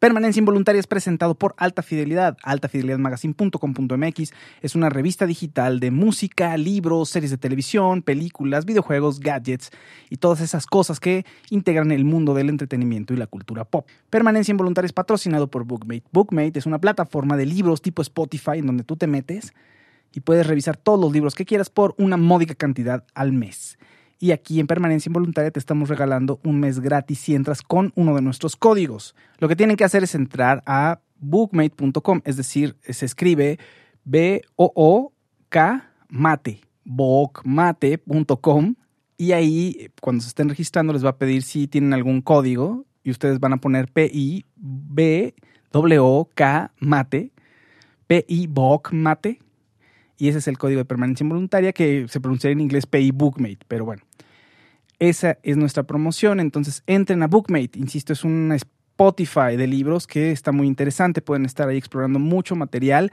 Permanencia Involuntaria es presentado por Alta Fidelidad. AltaFidelidadMagazine.com.mx es una revista digital de música, libros, series de televisión, películas, videojuegos, gadgets y todas esas cosas que integran el mundo del entretenimiento y la cultura pop. Permanencia Involuntaria es patrocinado por Bookmate. Bookmate es una plataforma de libros tipo Spotify en donde tú te metes y puedes revisar todos los libros que quieras por una módica cantidad al mes. Y aquí en Permanencia Involuntaria te estamos regalando un mes gratis si entras con uno de nuestros códigos. Lo que tienen que hacer es entrar a bookmate.com, es decir, se escribe B-O-O-K mate, bookmate.com y ahí cuando se estén registrando les va a pedir si tienen algún código y ustedes van a poner P-I B-O-K mate, P-I Book mate y ese es el código de permanencia involuntaria que se pronuncia en inglés PI Bookmate, pero bueno. Esa es nuestra promoción, entonces entren a Bookmate, insisto, es un Spotify de libros que está muy interesante, pueden estar ahí explorando mucho material.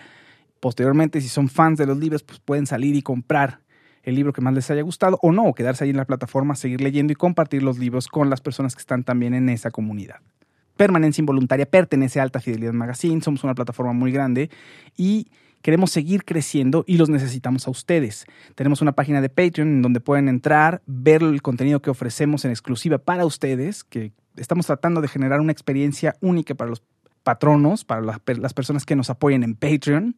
Posteriormente, si son fans de los libros, pues pueden salir y comprar el libro que más les haya gustado o no, o quedarse ahí en la plataforma, seguir leyendo y compartir los libros con las personas que están también en esa comunidad. Permanencia Involuntaria pertenece a Alta Fidelidad Magazine, somos una plataforma muy grande y Queremos seguir creciendo y los necesitamos a ustedes. Tenemos una página de Patreon en donde pueden entrar, ver el contenido que ofrecemos en exclusiva para ustedes, que estamos tratando de generar una experiencia única para los patronos, para las, personas que nos apoyen en Patreon.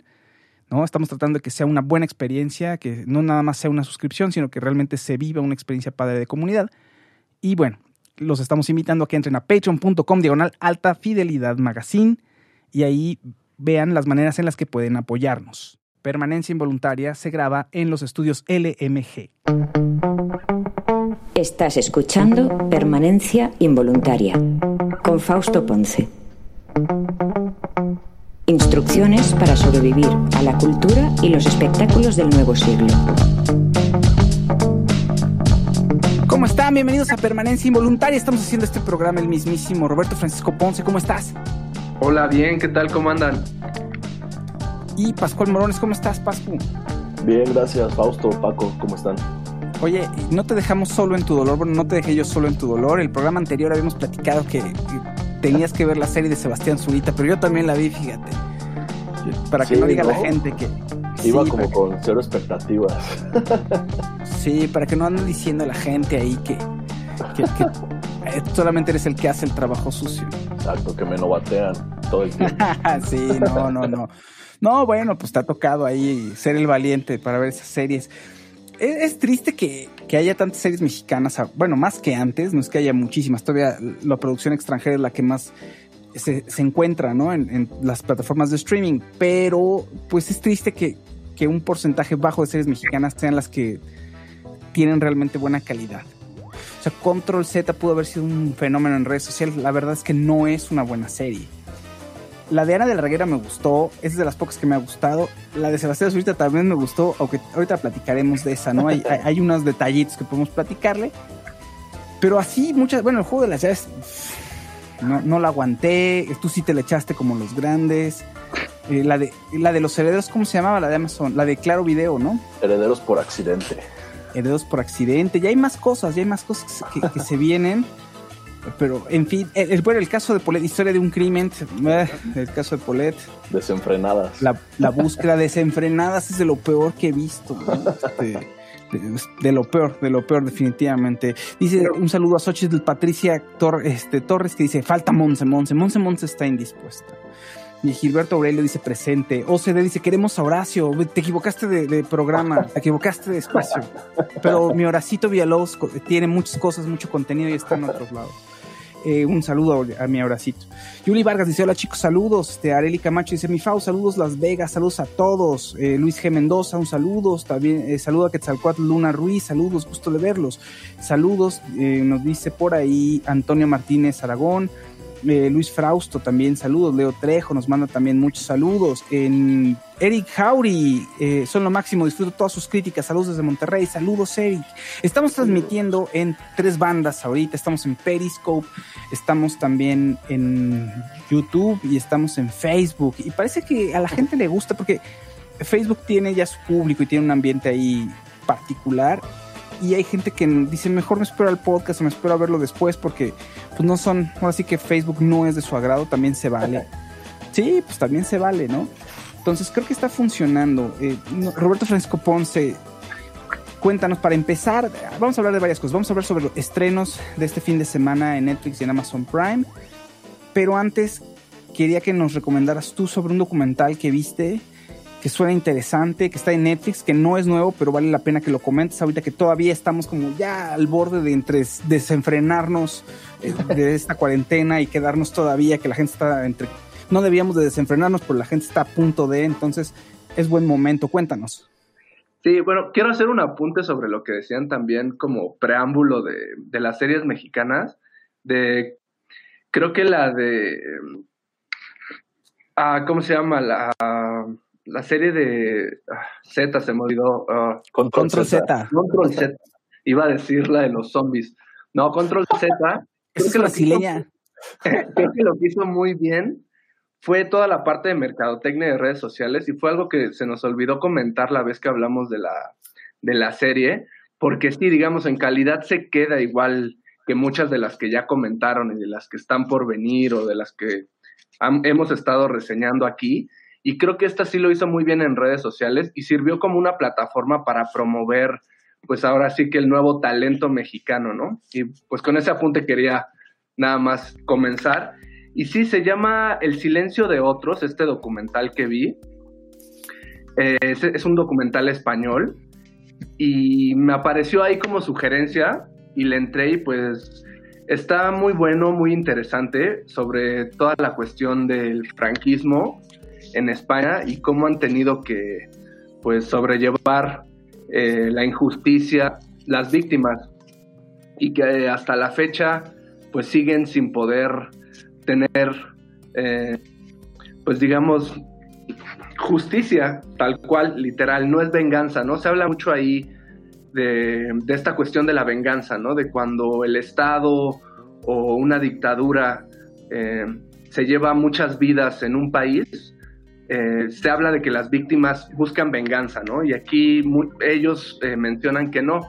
¿no? Estamos tratando de que sea una buena experiencia, que no nada más sea una suscripción, sino que realmente se viva una experiencia padre de comunidad. Y bueno, los estamos invitando a que entren a patreon.com diagonal alta fidelidad magazine y ahí vean las maneras en las que pueden apoyarnos. Permanencia Involuntaria se graba en los estudios LMG. Estás escuchando Permanencia Involuntaria con Fausto Ponce. Instrucciones para sobrevivir a la cultura y los espectáculos del nuevo siglo. ¿Cómo están? Bienvenidos a Permanencia Involuntaria. Estamos haciendo este programa el mismísimo Roberto Francisco Ponce. ¿Cómo estás? Hola, bien, ¿qué tal? ¿Cómo andan? Y Pascual Morones, ¿cómo estás, Pascu? Bien, gracias, Fausto, Paco, ¿cómo están? Oye, no te dejamos solo en tu dolor, bueno, no te dejé yo solo en tu dolor. El programa anterior habíamos platicado que, tenías que ver la serie de Sebastián Zurita, pero yo también la vi, fíjate. Para que no diga la gente que. Iba como con cero expectativas. sí, para que no anden diciendo a la gente ahí que, que eh, solamente eres el que hace el trabajo sucio. Exacto, que me no batean todo el tiempo. sí, no, no, no. No, bueno, pues te ha tocado ahí ser el valiente para ver esas series. Es, triste que, haya tantas series mexicanas, bueno, más que antes, no es que haya muchísimas, todavía la producción extranjera es la que más se, encuentra, ¿no? En, las plataformas de streaming, pero pues es triste que, que un porcentaje bajo de series mexicanas sean las que tienen realmente buena calidad. O sea, Control Z pudo haber sido un fenómeno en redes sociales. La verdad es que no es una buena serie. La de Ana de la Reguera me gustó, es de las pocas que me ha gustado. La de Sebastián Zurita también me gustó, aunque ahorita platicaremos de esa, ¿no? Hay, hay, unos detallitos que podemos platicarle. Pero así, muchas. Bueno, el juego de las llaves. No, no la aguanté. Tú sí te la echaste como los grandes. Eh, la, de, la de los herederos, ¿cómo se llamaba? La de Amazon. La de Claro Video, ¿no? Herederos por accidente herederos por accidente, ya hay más cosas, ya hay más cosas que, se vienen. Pero, en fin, el, bueno, el caso de Polet, historia de un crimen, eh, el caso de Polet. Desenfrenadas. La, búsqueda desenfrenadas es de lo peor que he visto. Este, de, lo peor, de lo peor definitivamente. Dice un saludo a Xochitl Patricia este, Torres que dice, falta Monse, Monse, Monse, Monse está indispuesta. Y Gilberto Aurelio dice presente. OCD dice, queremos a Horacio. Te equivocaste de, programa, te equivocaste de espacio. Pero mi Horacito Villalobos tiene muchas cosas, mucho contenido y está en otros lados. Eh, un saludo a, mi Horacito. Yuli Vargas dice, hola chicos, saludos. Este, Areli Camacho dice, mi Fau, saludos Las Vegas, saludos a todos. Eh, Luis G. Mendoza, un saludo. También eh, saludo a Quetzalcoatl Luna Ruiz, saludos, gusto de verlos. Saludos, nos dice por ahí Antonio Martínez Aragón. Eh, Luis Frausto también, saludos. Leo Trejo nos manda también muchos saludos. En Eric Jauri, eh, son lo máximo, disfruto todas sus críticas. Saludos desde Monterrey, saludos Eric. Estamos transmitiendo en tres bandas ahorita, estamos en Periscope, estamos también en YouTube y estamos en Facebook. Y parece que a la gente le gusta porque Facebook tiene ya su público y tiene un ambiente ahí particular y hay gente que dice mejor me espero al podcast o me espero a verlo después porque pues no son, así que Facebook no es de su agrado, también se vale. Sí, pues también se vale, ¿no? Entonces creo que está funcionando. Eh, Roberto Francisco Ponce, cuéntanos para empezar, vamos a hablar de varias cosas. Vamos a hablar sobre los estrenos de este fin de semana en Netflix y en Amazon Prime. Pero antes quería que nos recomendaras tú sobre un documental que viste que suena interesante, que está en Netflix, que no es nuevo, pero vale la pena que lo comentes ahorita que todavía estamos como ya al borde de entre desenfrenarnos eh, de esta cuarentena y quedarnos todavía, que la gente está entre... No debíamos de desenfrenarnos, pero la gente está a punto de, entonces es buen momento, cuéntanos. Sí, bueno, quiero hacer un apunte sobre lo que decían también como preámbulo de, de las series mexicanas, de creo que la de... Ah, ¿Cómo se llama? La la serie de ah, Z se me olvidó. Uh, Control, Z. Control Z. Iba a decir la de los zombies. No, Control Z. es brasileña. creo que lo que hizo muy bien fue toda la parte de mercadotecnia de redes sociales y fue algo que se nos olvidó comentar la vez que hablamos de la, de la serie, porque sí, digamos, en calidad se queda igual que muchas de las que ya comentaron y de las que están por venir o de las que hemos estado reseñando aquí, y creo que esta sí lo hizo muy bien en redes sociales y sirvió como una plataforma para promover, pues ahora sí que el nuevo talento mexicano, ¿no? Y pues con ese apunte quería nada más comenzar. Y sí, se llama El silencio de otros, este documental que vi. Eh, es, un documental español y me apareció ahí como sugerencia y le entré y pues está muy bueno, muy interesante sobre toda la cuestión del franquismo en España y cómo han tenido que pues sobrellevar eh, la injusticia las víctimas. Y que hasta la fecha pues siguen sin poder tener eh, pues digamos justicia tal cual literal. No es venganza no se habla mucho ahí de, esta cuestión de la venganza no de cuando el estado o una dictadura eh, se lleva muchas vidas en un país eh, se habla de que las víctimas buscan venganza, ¿no? Y aquí ellos eh, mencionan que no,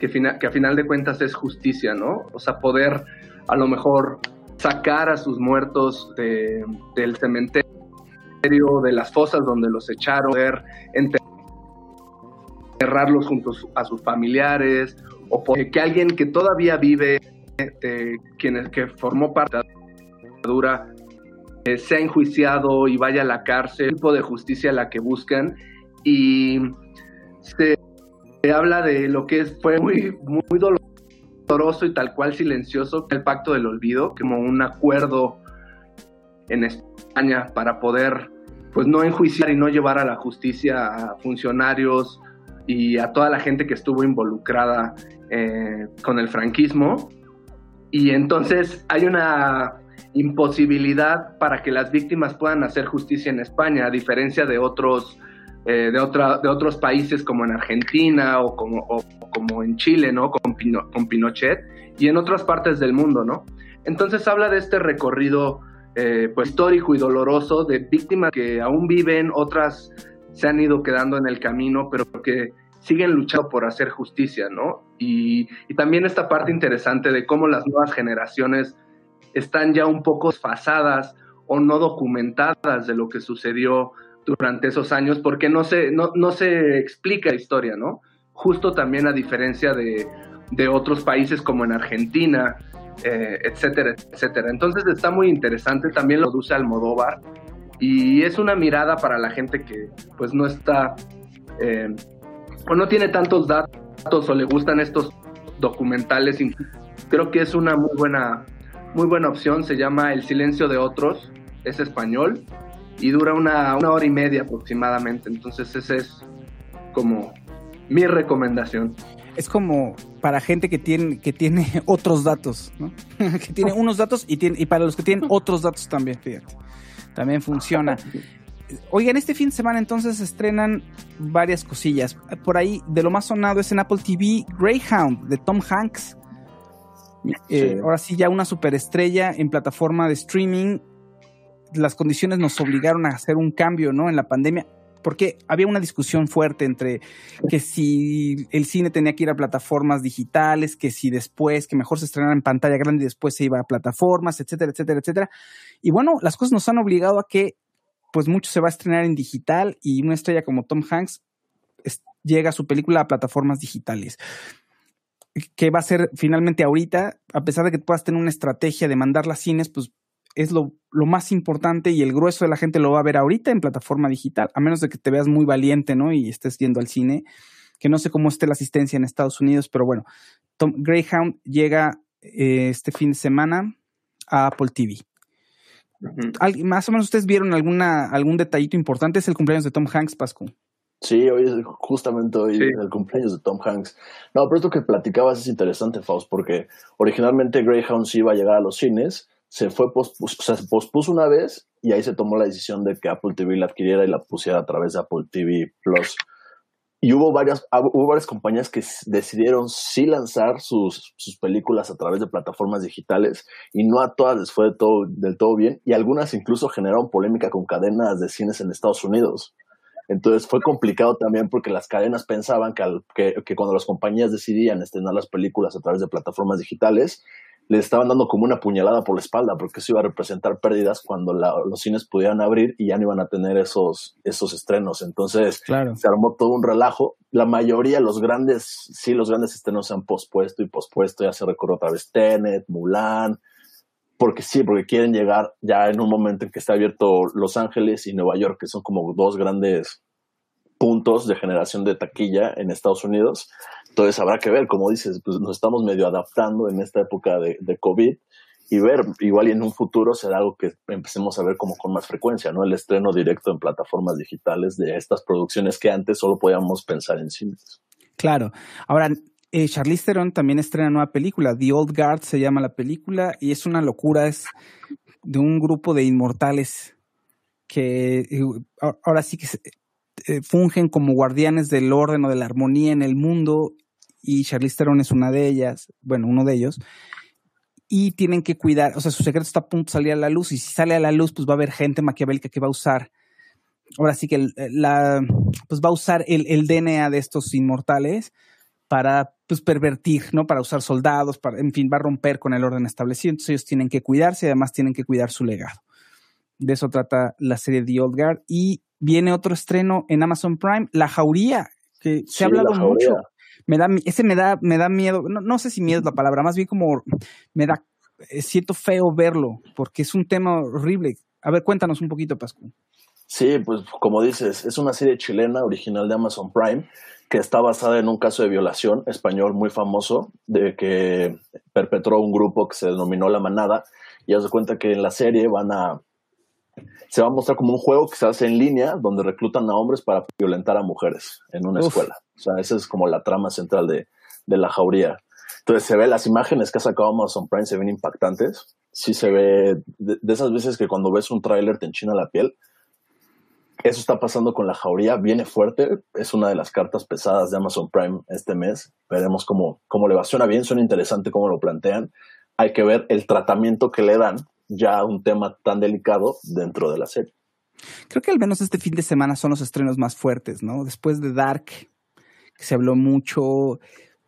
que, a final de cuentas es justicia, ¿no? O sea, poder a lo mejor sacar a sus muertos del cementerio, de las fosas donde los echaron, poder enterrarlos juntos a sus familiares, o que alguien que todavía vive, eh, quien, que formó parte de la dictadura, eh, sea enjuiciado y vaya a la cárcel, el tipo de justicia la que buscan. Y se, habla de lo que fue muy, muy doloroso y tal cual silencioso, el pacto del olvido, como un acuerdo en España para poder pues no enjuiciar y no llevar a la justicia a funcionarios y a toda la gente que estuvo involucrada eh, con el franquismo. Y entonces hay una imposibilidad para que las víctimas puedan hacer justicia en España, a diferencia de otros, eh, de, otra, de otros países como en Argentina o como, como en Chile, ¿no? Con, con, Pinochet y en otras partes del mundo, ¿no? Entonces habla de este recorrido eh, pues, histórico y doloroso de víctimas que aún viven, otras se han ido quedando en el camino, pero que siguen luchando por hacer justicia, ¿no? Y, y también esta parte interesante de cómo las nuevas generaciones están ya un poco desfasadas o no documentadas de lo que sucedió durante esos años porque no se, no, no se explica la historia, ¿no? Justo también a diferencia de, de otros países como en Argentina, eh, etcétera, etcétera. Entonces está muy interesante, también lo produce Almodóvar y es una mirada para la gente que pues no está eh, o no tiene tantos datos o le gustan estos documentales. Creo que es una muy buena muy buena opción, se llama El silencio de otros, es español y dura una, hora y media aproximadamente, entonces esa es como mi recomendación. es como para gente que tiene, que tiene otros datos, ¿no? que tiene unos datos y, tiene, y para los que tienen otros datos también, fíjate. También funciona. Oigan, este fin de semana entonces se estrenan varias cosillas. Por ahí, de lo más sonado es en Apple TV Greyhound de Tom Hanks. Eh, ahora sí, ya una superestrella en plataforma de streaming. Las condiciones nos obligaron a hacer un cambio, ¿no? En la pandemia porque había una discusión fuerte entre que si el cine tenía que ir a plataformas digitales, que si después, que mejor se estrenara en pantalla grande y después se iba a plataformas, etcétera, etcétera, etcétera. Y bueno, las cosas nos han obligado a que pues mucho se va a estrenar en digital y una estrella como Tom Hanks llega a su película a plataformas digitales. ¿Qué va a ser finalmente ahorita? A pesar de que puedas tener una estrategia de mandarla a cines, pues es lo, más importante y el grueso de la gente lo va a ver ahorita en plataforma digital, a menos de que te veas muy valiente, ¿no? Y estés yendo al cine, que no sé cómo esté la asistencia en Estados Unidos, pero bueno, Tom, Greyhound llega eh, este fin de semana a Apple TV. Más o menos ustedes vieron alguna, algún detallito importante, es el cumpleaños de Tom Hanks, Pascu. Sí, hoy es justamente hoy el cumpleaños de Tom Hanks. No, pero esto que platicabas es interesante, Faust, porque originalmente Greyhound sí iba a llegar a los cines, se fue pospuso, se pospuso una vez y ahí se tomó la decisión de que Apple TV la adquiriera y la pusiera a través de Apple TV Plus. Y hubo varias, ah, hubo varias compañías que decidieron sí lanzar sus, sus películas a través de plataformas digitales y no a todas les fue todo, del todo bien y algunas incluso generaron polémica con cadenas de cines en Estados Unidos. Entonces fue complicado también porque las cadenas pensaban que, que, que, cuando las compañías decidían estrenar las películas a través de plataformas digitales, le estaban dando como una puñalada por la espalda, porque eso iba a representar pérdidas cuando los cines pudieran abrir y ya no iban a tener esos, esos estrenos. Entonces se armó todo un relajo. La mayoría, los grandes, sí, los grandes estrenos se han pospuesto y pospuesto. Ya se recorrió otra vez Tenet, Mulan, porque sí, porque quieren llegar ya en un momento en que está abierto Los Ángeles y Nueva York, que son como dos grandes puntos de generación de taquilla en Estados Unidos. Entonces habrá que ver, como dices, pues nos estamos medio adaptando en esta época de, COVID y ver, igual y en un futuro será algo que empecemos a ver como con más frecuencia, ¿no? El estreno directo en plataformas digitales de estas producciones que antes solo podíamos pensar en cines. Claro. Ahora, eh, Charlize Theron también estrena nueva película, The Old Guard se llama la película y es una locura, es de un grupo de inmortales que eh, ahora sí que eh, fungen como guardianes del orden o de la armonía en el mundo y Charlize Theron es una de ellas, bueno, uno de ellos, y tienen que cuidar, o sea, su secreto está a punto de salir a la luz, y si sale a la luz, pues va a haber gente maquiavélica que va a usar, ahora sí que la, pues va a usar el, el DNA de estos inmortales para pues pervertir, ¿no? Para usar soldados, para, en fin, va a romper con el orden establecido, entonces ellos tienen que cuidarse y además tienen que cuidar su legado. De eso trata la serie The Old Guard. Y viene otro estreno en Amazon Prime, La Jauría, que se ha hablado mucho me da, ese me da, me da miedo, no, no sé si miedo es la palabra, más bien como me da, eh, siento feo verlo, porque es un tema horrible. A ver, cuéntanos un poquito, Pascu. Sí, pues como dices, es una serie chilena original de Amazon Prime que está basada en un caso de violación español muy famoso de que perpetró un grupo que se denominó La Manada y haz de cuenta que en la serie van a se va a mostrar como un juego que se hace en línea donde reclutan a hombres para violentar a mujeres en una escuela. O sea, esa es como la trama central de, la jauría. Entonces se ve las imágenes que ha sacado Amazon Prime, se ven impactantes. Sí se ve de, esas veces que cuando ves un tráiler te enchina la piel. Eso está pasando con la jauría, viene fuerte, es una de las cartas pesadas de Amazon Prime este mes. Veremos cómo, cómo le va. Suena bien, suena interesante cómo lo plantean. Hay que ver el tratamiento que le dan ya un tema tan delicado dentro de la serie. Creo que al menos este fin de semana son los estrenos más fuertes, ¿no? Después de Dark, que se habló mucho,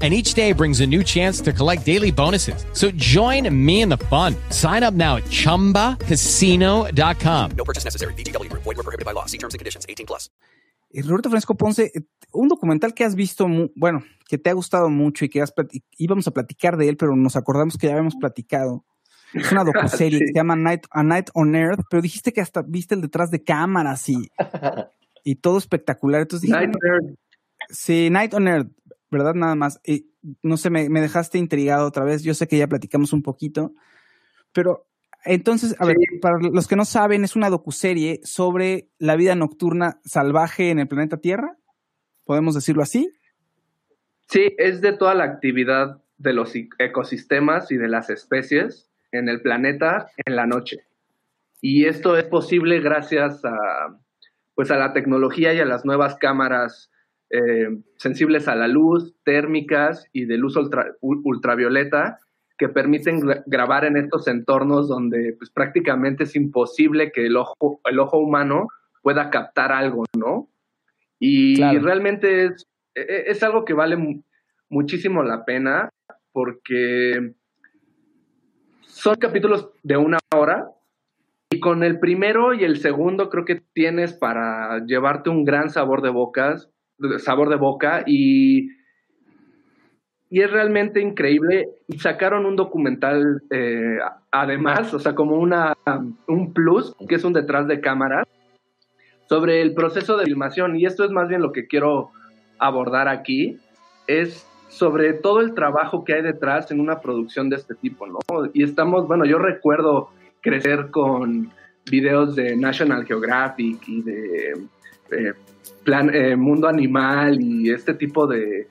and each day brings a new chance to collect daily bonuses. So join me in the fun. Sign up now at ChumbaCasino.com. No purchase necessary. BGW. Void were prohibited by law. See terms and conditions. 18 plus. Roberto Francisco Ponce, un documental que has visto, bueno, que te ha gustado mucho y que has íbamos a platicar de él, pero nos acordamos que ya habíamos platicado. Es una docuserie que se llama Night, A Night on Earth, pero dijiste que hasta viste el detrás de cámaras y, y todo espectacular. Entonces dije, Night on Earth. Sí, Night on Earth, ¿verdad? Nada más. Y, no sé, me, me dejaste intrigado otra vez. Yo sé que ya platicamos un poquito, pero entonces, a ver, para los que no saben, es una docuserie sobre la vida nocturna salvaje en el planeta Tierra. ¿Podemos decirlo así? Sí, es de toda la actividad de los ecosistemas y de las especies en el planeta en la noche. Y esto es posible gracias a, pues a la tecnología y a las nuevas cámaras eh, sensibles a la luz, térmicas y de luz ultra, ultravioleta que permiten grabar en estos entornos donde pues, prácticamente es imposible que el ojo, el ojo humano pueda captar algo, ¿no? Y claro. realmente es, e, e, es, algo que vale muchísimo la pena porque son capítulos de una hora y con el primero y el segundo creo que tienes para llevarte un gran sabor de bocas, sabor de boca y y es realmente increíble. Sacaron un documental, eh, además, o sea, como una, un plus, que es un detrás de cámara, sobre el proceso de filmación. Y esto es más bien lo que quiero abordar aquí, es sobre todo el trabajo que hay detrás en una producción de este tipo, ¿no? Y estamos, bueno, yo recuerdo crecer con videos de National Geographic y de eh, eh, Mundo Animal y este tipo de,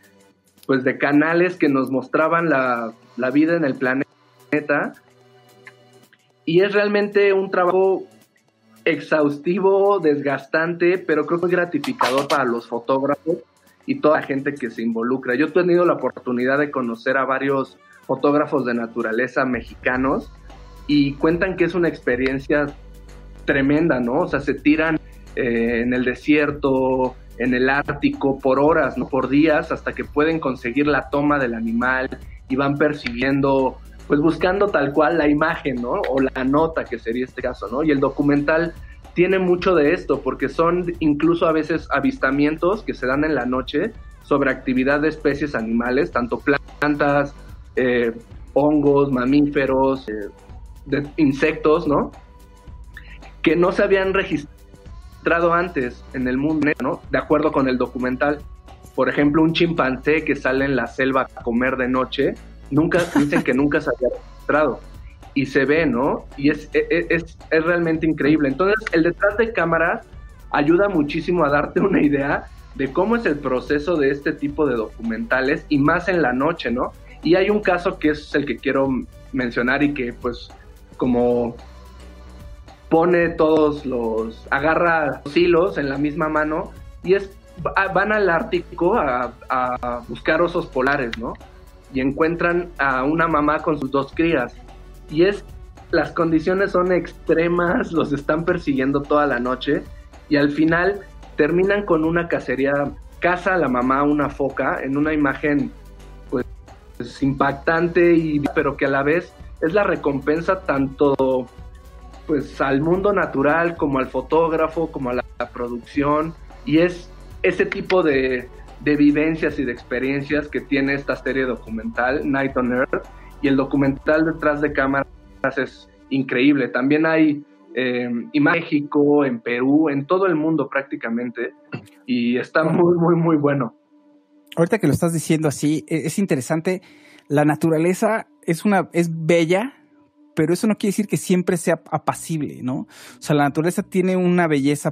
pues de canales que nos mostraban la, la, vida en el planeta. Y es realmente un trabajo exhaustivo, desgastante, pero creo que es gratificador para los fotógrafos y toda la gente que se involucra. Yo he tenido la oportunidad de conocer a varios fotógrafos de naturaleza mexicanos y cuentan que es una experiencia tremenda, ¿no? O sea, se tiran eh, en el desierto, en el Ártico por horas, no por días, hasta que pueden conseguir la toma del animal y van percibiendo, pues buscando tal cual la imagen, ¿no? O la nota que sería este caso, ¿no? Y el documental tiene mucho de esto, porque son incluso a veces avistamientos que se dan en la noche sobre actividad de especies animales, tanto plantas, eh, hongos, mamíferos, eh, insectos, ¿no? Que no se habían registrado antes en el mundo, ¿no? De acuerdo con el documental. Por ejemplo, un chimpancé que sale en la selva a comer de noche, nunca, dicen que nunca se había registrado. Y se ve, ¿no? Y es, e, e, es, es realmente increíble. Entonces, el detrás de cámara ayuda muchísimo a darte una idea de cómo es el proceso de este tipo de documentales y más en la noche, ¿no? Y hay un caso que es el que quiero mencionar y que pues como pone todos los, agarra los hilos en la misma mano y es, van al Ártico a, buscar osos polares, ¿no? Y encuentran a una mamá con sus dos crías. Y es, las condiciones son extremas, los están persiguiendo toda la noche y al final terminan con una cacería, caza a la mamá una foca en una imagen pues impactante y pero que a la vez es la recompensa tanto pues al mundo natural, como al fotógrafo, como a la, la producción, y es ese tipo de, de, vivencias y de experiencias que tiene esta serie documental, Night on Earth, y el documental detrás de cámaras es increíble. También hay eh, en México, en Perú, en todo el mundo prácticamente, y está muy, muy, muy bueno. Ahorita que lo estás diciendo así, e, es interesante. La naturaleza es una, es bella, pero eso no quiere decir que siempre sea apacible, ¿no? O sea, la naturaleza tiene una belleza,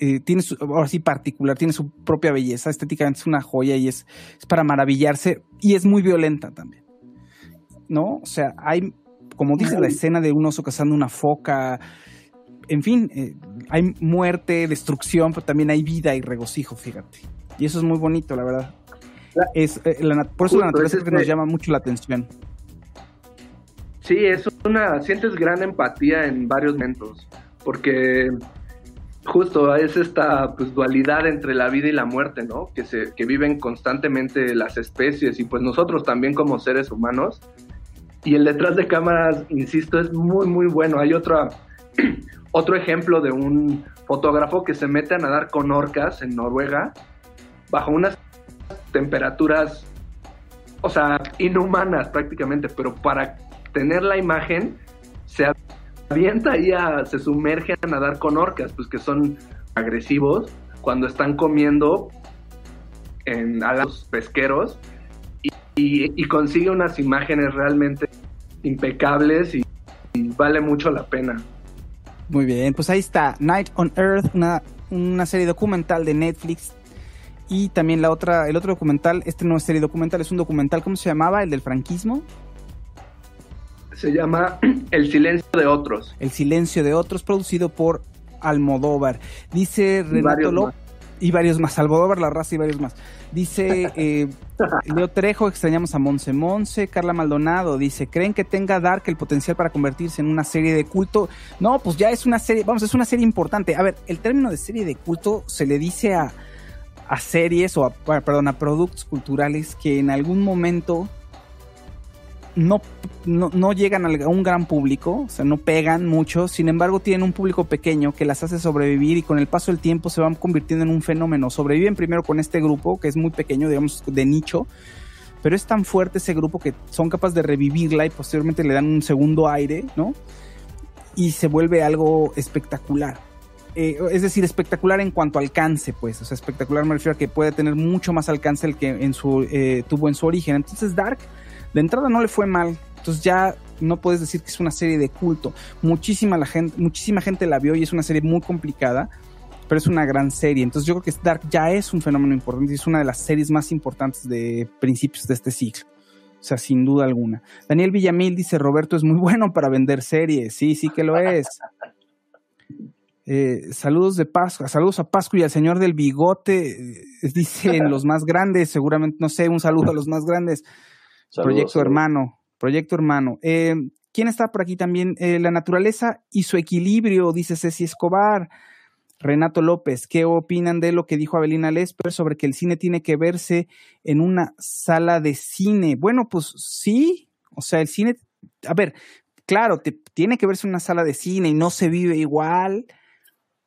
eh, tiene su, ahora sí particular, tiene su propia belleza, estéticamente es una joya y es, es para maravillarse y es muy violenta también, ¿no? O sea, hay, como dice la escena de un oso cazando una foca, en fin, eh, hay muerte, destrucción, pero también hay vida y regocijo, fíjate. Y eso es muy bonito, la verdad. Es, eh, la, por eso la naturaleza es que nos llama mucho la atención. Sí, es una, sientes gran empatía en varios momentos, porque justo es esta pues, dualidad entre la vida y la muerte, ¿no? Que, se, que viven constantemente las especies y pues nosotros también como seres humanos. Y el detrás de cámaras, insisto, es muy, muy bueno. Hay otro, otro ejemplo de un fotógrafo que se mete a nadar con orcas en Noruega bajo unas temperaturas, o sea, inhumanas prácticamente, pero para tener la imagen, se avienta y se sumerge a nadar con orcas, pues que son agresivos cuando están comiendo en, a los pesqueros y, consigue unas imágenes realmente impecables y, vale mucho la pena. Muy bien, pues ahí está Night on Earth, una, una serie documental de Netflix y también la otra, el otro documental, este no es serie documental, es un documental, ¿cómo se llamaba? El del franquismo. Se llama El silencio de otros. El silencio de otros, producido por Almodóvar. Dice Renato López. Y varios más, Almodóvar, La Raza y varios más. Dice eh, Leo Trejo, extrañamos a Monse Monse. Carla Maldonado dice, ¿creen que tenga Dark el potencial para convertirse en una serie de culto? No, pues ya es una serie, vamos, es una serie importante. A ver, el término de serie de culto se le dice a, a series o a, perdón, a productos culturales que en algún momento no, no, llegan a un gran público, o sea, no pegan mucho, sin embargo tienen un público pequeño que las hace sobrevivir y con el paso del tiempo se van convirtiendo en un fenómeno. Sobreviven primero con este grupo, que es muy pequeño, digamos, de nicho, pero es tan fuerte ese grupo que son capaces de revivirla y posteriormente le dan un segundo aire, ¿no? Y se vuelve algo espectacular. Eh, es decir, espectacular en cuanto alcance, pues, o sea, espectacular me refiero a que puede tener mucho más alcance el que en su, eh, tuvo en su origen. Entonces Dark, de entrada no le fue mal, entonces ya no puedes decir que es una serie de culto. Muchísima, la gente, muchísima gente la vio y es una serie muy complicada, pero es una gran serie. Entonces yo creo que Dark ya es un fenómeno importante y es una de las series más importantes de principios de este ciclo. O sea, sin duda alguna. Daniel Villamil dice, Roberto es muy bueno para vender series. Sí, sí que lo es. Eh, saludos de Pascua, saludos a Pascua y al señor del bigote, eh, dicen los más grandes, seguramente, no sé, un saludo a los más grandes. Proyecto hermano, proyecto hermano. Eh, ¿Quién está por aquí también? la naturaleza y su equilibrio, dice Ceci Escobar. Renato López, ¿qué opinan de lo que dijo Abelina Lesper sobre que el cine tiene que verse en una sala de cine? Bueno, pues sí, o sea, el cine, a ver, claro, te, tiene que verse en una sala de cine y no se vive igual,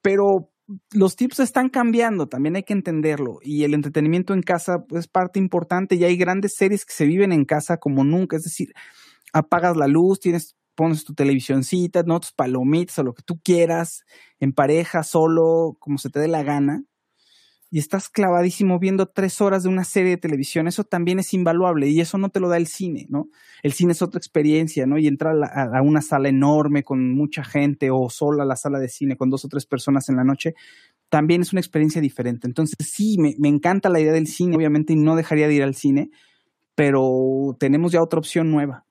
pero los tips están cambiando, también hay que entenderlo. Y el entretenimiento en casa es parte importante y hay grandes series que se viven en casa como nunca. Es decir, apagas la luz, tienes, pones tu televisioncita, ¿no? tus palomitas o lo que tú quieras, en pareja, solo, como se te dé la gana y estás clavadísimo viendo tres horas de una serie de televisión, eso también es invaluable y eso no te lo da el cine, ¿no? El cine es otra experiencia, ¿no? Y entrar a, una sala enorme con mucha gente o sola a la sala de cine con dos o tres personas en la noche, también es una experiencia diferente. Entonces, sí, me, me encanta la idea del cine, obviamente, y no dejaría de ir al cine, pero tenemos ya otra opción nueva.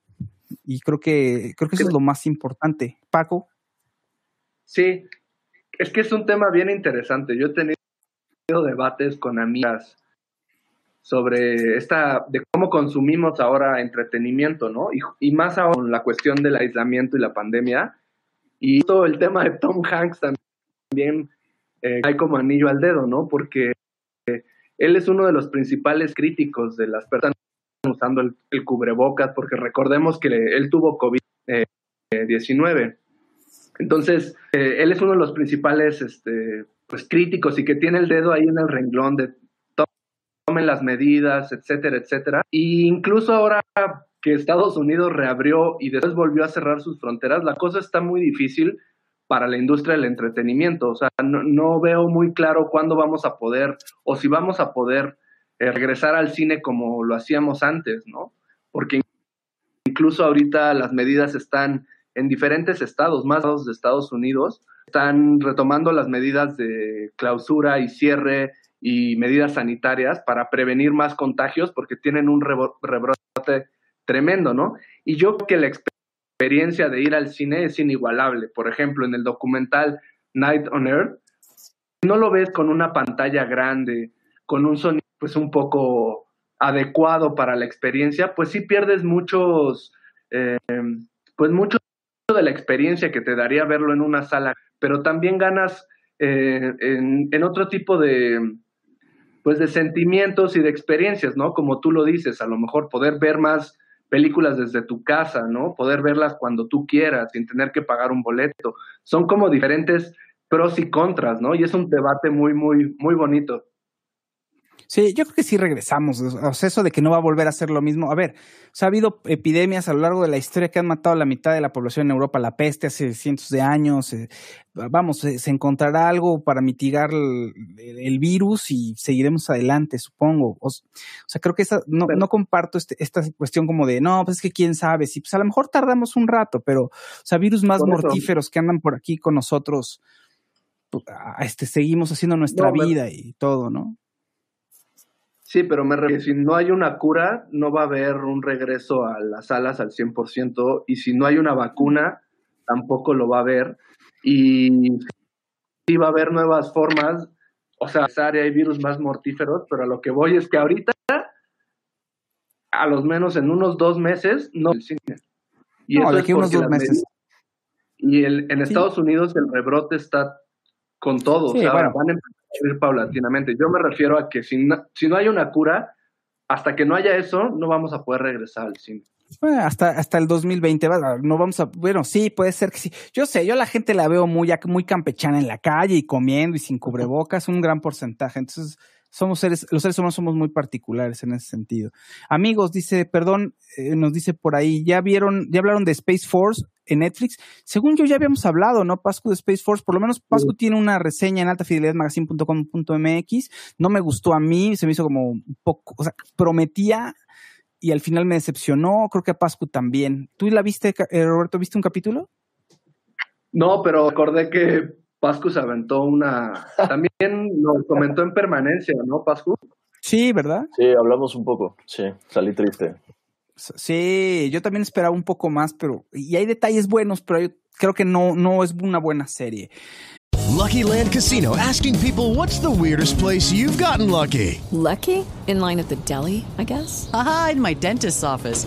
Y creo que, creo que eso es lo más importante. Paco. Sí, es que es un tema bien interesante. Yo he tenido debates con amigas sobre esta, de cómo consumimos ahora entretenimiento, ¿no? Y, más aún la cuestión del aislamiento y la pandemia. Y todo el tema de Tom Hanks también eh, hay como anillo al dedo, ¿no? Porque eh, él es uno de los principales críticos de las personas usando el, cubrebocas, porque recordemos que él tuvo COVID-19. Entonces, eh, él es uno de los principales este, pues críticos y que tiene el dedo ahí en el renglón de tomen las medidas, etcétera, etcétera. Y incluso ahora que Estados Unidos reabrió y después volvió a cerrar sus fronteras, la cosa está muy difícil para la industria del entretenimiento. O sea, no, veo muy claro cuándo vamos a poder o si vamos a poder eh, regresar al cine como lo hacíamos antes, ¿no? Porque incluso ahorita las medidas están en diferentes estados, más de Estados Unidos, están retomando las medidas de clausura y cierre y medidas sanitarias para prevenir más contagios porque tienen un rebrote tremendo, ¿no? Y yo creo que la experiencia de ir al cine es inigualable. Por ejemplo, en el documental Night on Earth, no lo ves con una pantalla grande, con un sonido pues un poco adecuado para la experiencia, pues sí pierdes muchos, eh, pues mucho de la experiencia que te daría verlo en una sala pero también ganas eh, en, otro tipo de, pues de sentimientos y de experiencias, ¿no? Como tú lo dices, a lo mejor poder ver más películas desde tu casa, ¿no? Poder verlas cuando tú quieras, sin tener que pagar un boleto. Son como diferentes pros y contras, ¿no? Y es un debate muy, muy, muy bonito. Sí, yo creo que sí regresamos. O sea, eso de que no va a volver a ser lo mismo. A ver, o sea, ha habido epidemias a lo largo de la historia que han matado a la mitad de la población en Europa. La peste hace cientos de años. Eh, vamos, se encontrará algo para mitigar el, virus y seguiremos adelante, supongo. O, sea, creo que esa, no, no comparto este, esta cuestión como de, no, pues es que quién sabe. Sí, pues a lo mejor tardamos un rato, pero, o sea, virus más mortíferos que andan por aquí con nosotros, pues, este, seguimos haciendo nuestra vida y todo, ¿no? Sí, pero me refiero, si no hay una cura, no va a haber un regreso a las salas al 100%, y si no hay una vacuna, tampoco lo va a haber. Y sí va a haber nuevas formas, o sea, hay virus más mortíferos, pero a lo que voy es que ahorita, a los menos en unos dos meses, no. Y no, de unos dos meses. Y el, en Estados Unidos el rebrote está con todo, o sea, van a empezar ir paulatinamente. Yo me refiero a que si no, si no hay una cura, hasta que no haya eso, no vamos a poder regresar al cine. hasta, hasta el 2020, no vamos a, bueno, sí, puede ser que sí. Yo sé, yo la gente la veo muy, muy campechana en la calle y comiendo y sin cubrebocas, un gran porcentaje. Entonces, somos seres, los seres humanos somos muy particulares en ese sentido. Amigos, dice, perdón, eh, nos dice por ahí, ya vieron, ya hablaron de Space Force en Netflix. Según yo ya habíamos hablado, ¿no? Pascu de Space Force, por lo menos Pascu tiene una reseña en altafidelidadmagazine.com.mx. No me gustó a mí, se me hizo como un poco, o sea, prometía y al final me decepcionó. Creo que a Pascu también. ¿Tú la viste, eh, Roberto? ¿Viste un capítulo? No, pero recordé que Pascu se aventó una. También lo comentó en permanencia, ¿no, Pascu? Sí, ¿verdad? Sí, hablamos un poco. Sí, salí triste. Sí, yo también esperaba un poco más, pero. Y hay detalles buenos, pero yo creo que no, no es una buena serie. Lucky Land Casino asking people what's the weirdest place you've gotten lucky. Lucky? In line at the deli, I guess? Aha, in my dentist's office.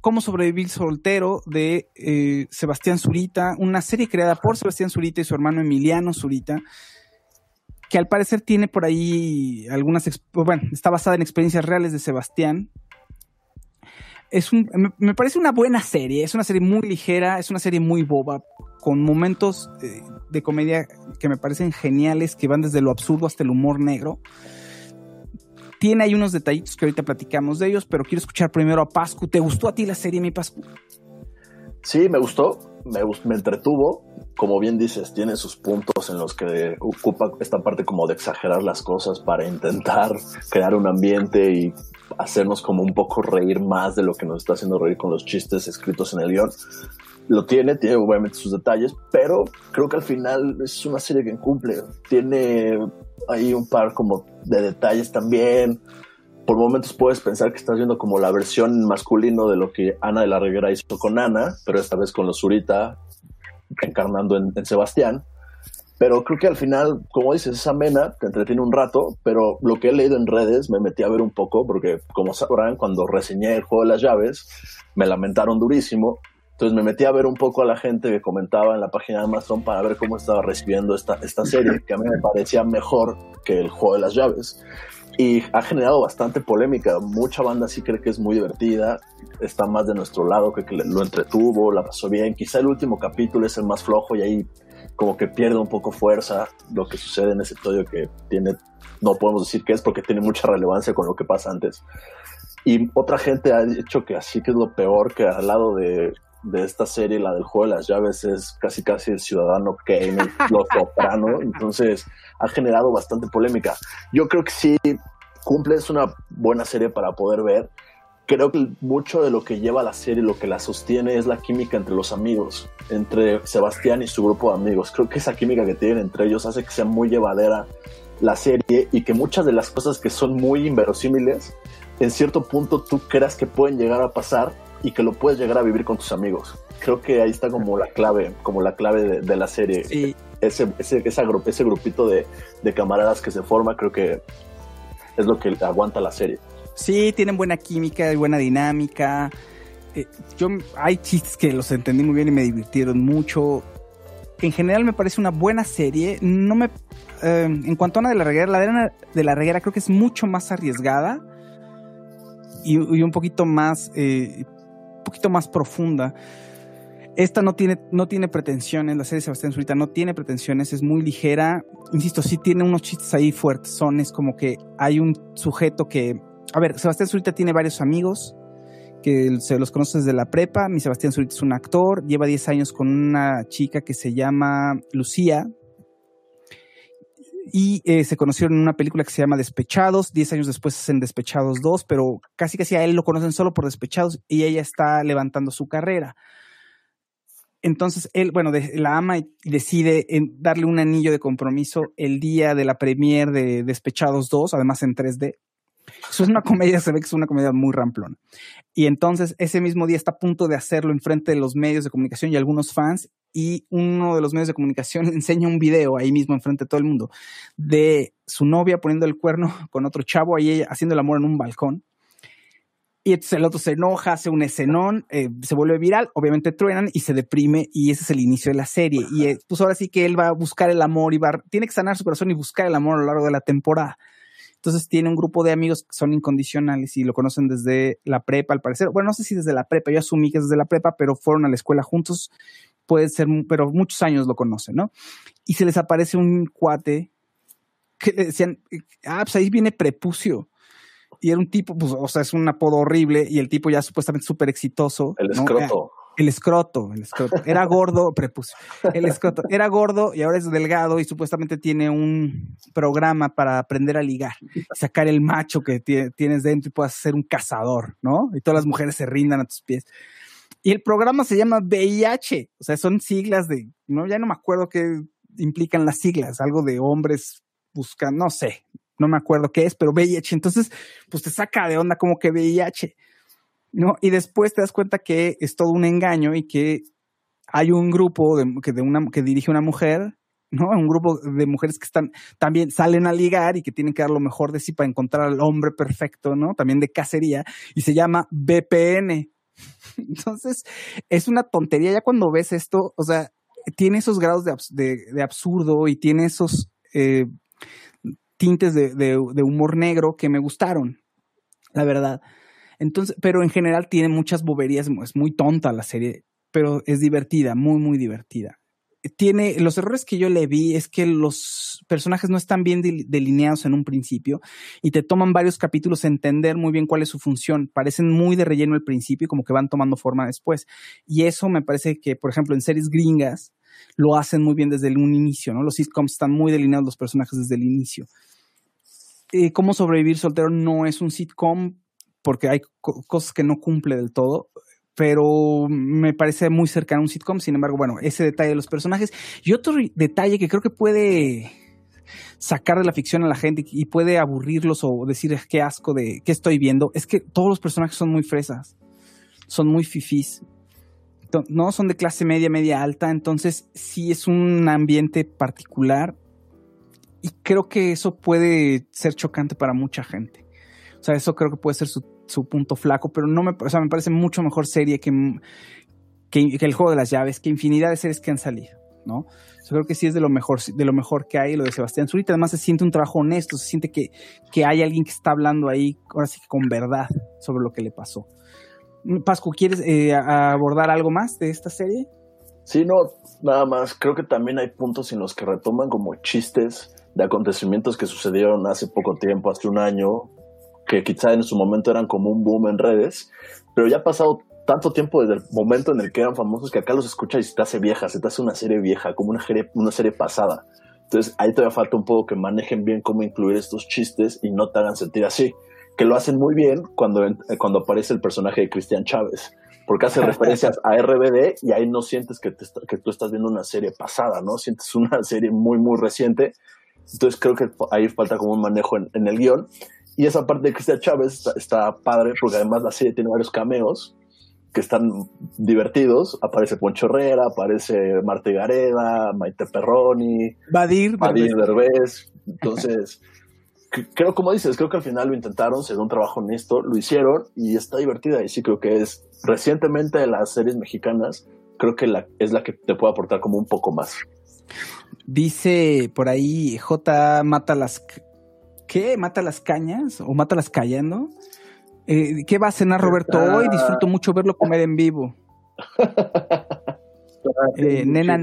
Cómo sobrevivir soltero de eh, Sebastián Zurita, una serie creada por Sebastián Zurita y su hermano Emiliano Zurita, que al parecer tiene por ahí algunas, bueno, está basada en experiencias reales de Sebastián. Es un, me, parece una buena serie, es una serie muy ligera, es una serie muy boba, con momentos eh, de comedia que me parecen geniales, que van desde lo absurdo hasta el humor negro. Tiene ahí unos detallitos que ahorita platicamos de ellos, pero quiero escuchar primero a Pascu. ¿Te gustó a ti la serie, mi Pascu? Sí, me gustó, me, me entretuvo. Como bien dices, tiene sus puntos en los que ocupa esta parte como de exagerar las cosas para intentar crear un ambiente y hacernos como un poco reír más de lo que nos está haciendo reír con los chistes escritos en el guion. Lo tiene, tiene obviamente sus detalles, pero creo que al final es una serie que cumple. Tiene hay un par como de detalles también. Por momentos puedes pensar que estás viendo como la versión masculino de lo que Ana de la Reguera hizo con Ana, pero esta vez con los Zurita encarnando en, Sebastián. Pero creo que al final, como dices, es amena, te entretiene un rato, pero lo que he leído en redes me metí a ver un poco, porque como sabrán, cuando reseñé el juego de las llaves, me lamentaron durísimo entonces me metí a ver un poco a la gente que comentaba en la página de Amazon para ver cómo estaba recibiendo esta, esta serie, que a mí me parecía mejor que el juego de las llaves. Y ha generado bastante polémica. Mucha banda sí cree que es muy divertida, está más de nuestro lado, que, que lo entretuvo, la pasó bien. Quizá el último capítulo es el más flojo y ahí como que pierde un poco fuerza lo que sucede en ese episodio que tiene, no podemos decir que es porque tiene mucha relevancia con lo que pasa antes. Y otra gente ha dicho que así que es lo peor que al lado de de esta serie, la del juego de las llaves, es casi casi el ciudadano Kane, lo soprano, entonces ha generado bastante polémica. Yo creo que sí cumple, es una buena serie para poder ver, creo que mucho de lo que lleva la serie, lo que la sostiene es la química entre los amigos, entre Sebastián y su grupo de amigos. Creo que esa química que tienen entre ellos hace que sea muy llevadera la serie y que muchas de las cosas que son muy inverosímiles, en cierto punto tú creas que pueden llegar a pasar y que lo puedes llegar a vivir con tus amigos. Creo que ahí está como la clave, como la clave de, la serie. Ese, ese, ese grupito de, de camaradas que se forma, creo que es lo que aguanta la serie. Sí, tienen buena química y buena dinámica. Eh, yo hay chistes que los entendí muy bien y me divirtieron mucho. En general me parece una buena serie. No me eh, en cuanto a Ana de la Reguera, la de Ana de la Reguera creo que es mucho más arriesgada y, un poquito más eh, poquito más profunda. Esta no tiene, no tiene pretensiones, la serie de Sebastián Zurita no tiene pretensiones, es muy ligera. Insisto, sí tiene unos chistes ahí fuertes, son, es como que hay un sujeto que a ver, Sebastián Zurita tiene varios amigos que se los conoce desde la prepa. Mi Sebastián Zurita es un actor, lleva 10 años con una chica que se llama Lucía. Y eh, se conocieron en una película que se llama Despechados. 10 años después hacen Despechados 2, pero casi casi a él lo conocen solo por Despechados y ella está levantando su carrera. Entonces él, bueno, la ama y decide darle un anillo de compromiso el día de la premier de Despechados 2, además en 3D. Es una comedia, se ve que es una comedia muy ramplona. Y entonces ese mismo día está a punto de hacerlo en frente de los medios de comunicación y algunos fans y uno de los medios de comunicación enseña un video ahí mismo enfrente de todo el mundo de su novia poniendo el cuerno con otro chavo ahí haciendo el amor en un balcón. Y entonces el otro se enoja, hace un escenón, eh, se vuelve viral, obviamente truenan y se deprime y ese es el inicio de la serie. Y eh, pues ahora sí que él va a buscar el amor y va, tiene que sanar su corazón y buscar el amor a lo largo de la temporada. Entonces tiene un grupo de amigos que son incondicionales y lo conocen desde la prepa, al parecer. Bueno, no sé si desde la prepa, yo asumí que es desde la prepa, pero fueron a la escuela juntos, puede ser, pero muchos años lo conocen, ¿no? Y se les aparece un cuate que le decían, ah, pues ahí viene prepucio. Y era un tipo, pues, o sea, es un apodo horrible y el tipo ya supuestamente súper exitoso. El escroto. El escroto, el escroto. Era gordo, prepucio. El escroto. Era gordo y ahora es delgado y supuestamente tiene un programa para aprender a ligar. Sacar el macho que tienes dentro y puedas ser un cazador, ¿no? Y todas las mujeres se rindan a tus pies. Y el programa se llama VIH. O sea, son siglas de, no, ya no me acuerdo qué implican las siglas. Algo de hombres buscan, no sé, no me acuerdo qué es, pero VIH. Entonces, pues te saca de onda como que VIH. ¿No? Y después te das cuenta que es todo un engaño y que hay un grupo de, que, de una, que dirige una mujer, ¿no? Un grupo de mujeres que están, también salen a ligar y que tienen que dar lo mejor de sí para encontrar al hombre perfecto, ¿no? También de cacería, y se llama VPN. Entonces, es una tontería ya cuando ves esto, o sea, tiene esos grados de, de, absurdo y tiene esos eh, tintes de, de humor negro que me gustaron, la verdad. Entonces, pero en general tiene muchas boberías, es muy tonta la serie, pero es divertida, muy, muy divertida. Tiene, los errores que yo le vi es que los personajes no están bien delineados en un principio y te toman varios capítulos a entender muy bien cuál es su función. Parecen muy de relleno al principio y como que van tomando forma después. Y eso me parece que, por ejemplo, en series gringas lo hacen muy bien desde un inicio, ¿no? Los sitcoms están muy delineados los personajes desde el inicio. Eh, Cómo sobrevivir soltero no es un sitcom, porque hay cosas que no cumple del todo, pero me parece muy cercano a un sitcom. Sin embargo, bueno, ese detalle de los personajes. Y otro detalle que creo que puede sacar de la ficción a la gente y puede aburrirlos o decir qué asco de qué estoy viendo, es que todos los personajes son muy fresas, son muy fifís. No son de clase media, media alta, entonces sí es un ambiente particular y creo que eso puede ser chocante para mucha gente. O sea, eso creo que puede ser su su punto flaco, pero no me, o sea, me parece mucho mejor serie que, que, el juego de las llaves, que infinidad de series que han salido, ¿no? Yo creo que sí es de lo mejor, de lo mejor que hay lo de Sebastián Zurita. Además se siente un trabajo honesto, se siente que, que hay alguien que está hablando ahí, ahora sí que con verdad sobre lo que le pasó. Pascu, ¿quieres eh, abordar algo más de esta serie? Sí, no, nada más. Creo que también hay puntos en los que retoman como chistes de acontecimientos que sucedieron hace poco tiempo, hace un año, que quizá en su momento eran como un boom en redes, pero ya ha pasado tanto tiempo desde el momento en el que eran famosos que acá los escuchas y se te hace vieja, se te hace una serie vieja, como una serie, una serie pasada. Entonces ahí todavía falta un poco que manejen bien cómo incluir estos chistes y no te hagan sentir así. que lo hacen muy bien cuando, cuando aparece el personaje de Cristian Chávez, porque hace referencias a RBD y ahí no sientes que, que tú estás viendo una serie pasada, ¿no? Sientes una serie muy, muy reciente. Entonces creo que ahí falta como un manejo en, en el guion. Y esa parte de Cristian Chávez está, padre porque además la serie tiene varios cameos que están divertidos. Aparece Poncho Herrera, aparece Marta Gareda, Maite Perroni, Badir, Badir Derbez. Entonces, creo, como dices, creo que al final lo intentaron, se dio un trabajo honesto, lo hicieron y está divertida. Y sí creo que es recientemente de las series mexicanas, creo que la, es la que te puede aportar como un poco más. Dice por ahí J mata las ¿qué? ¿Mata las cañas? ¿O mata las callando? Eh, ¿Qué va a cenar Roberto hoy? Disfruto mucho verlo comer en vivo. Eh, nena,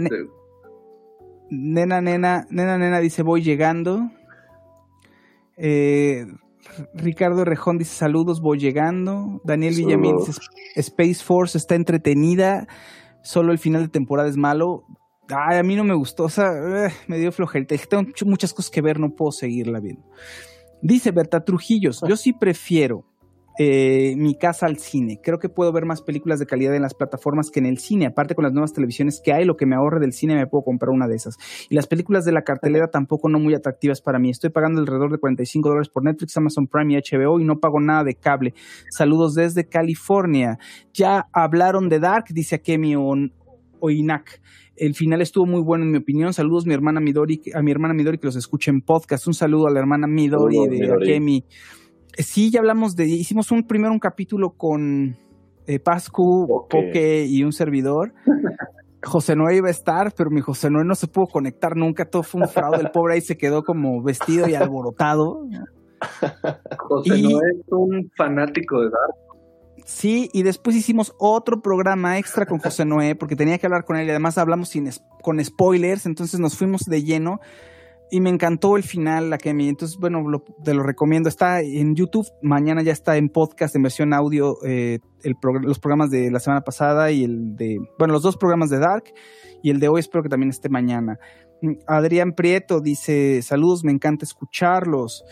nena, nena, nena, nena dice voy llegando. Eh, Ricardo Rejón dice saludos, voy llegando. Daniel Villamil dice Space Force está entretenida, solo el final de temporada es malo. Ay, a mí no me gustó, o sea, eh, me dio flojerita. Tengo muchas cosas que ver, no puedo seguirla viendo. Dice Berta Trujillos, yo sí prefiero eh, mi casa al cine. Creo que puedo ver más películas de calidad en las plataformas que en el cine. Aparte con las nuevas televisiones que hay, lo que me ahorre del cine me puedo comprar una de esas. Y las películas de la cartelera tampoco no muy atractivas para mí. Estoy pagando alrededor de 45 dólares por Netflix, Amazon Prime y HBO y no pago nada de cable. Saludos desde California. Ya hablaron de Dark, dice Akemi Oinak. El final estuvo muy bueno en mi opinión. Saludos a mi hermana Midori, a mi hermana Midori que los escuche en podcast. Un saludo a la hermana Midori de Akemi. Sí, ya hablamos de, hicimos un primero un capítulo con eh, Pascu, Poke y un servidor. José Noé iba a estar, pero mi José Noé no se pudo conectar nunca, todo fue un fraude, el pobre ahí se quedó como vestido y alborotado. José Noé es un fanático de Dark. Sí, y después hicimos otro programa extra con José Noé, porque tenía que hablar con él y además hablamos sin con spoilers, entonces nos fuimos de lleno y me encantó el final, la Kemi. Entonces, bueno, te lo recomiendo. Está en YouTube, mañana ya está en podcast, en versión audio, eh, los programas de la semana pasada y el de, bueno, los dos programas de Dark y el de hoy espero que también esté mañana. Adrián Prieto dice, saludos, me encanta escucharlos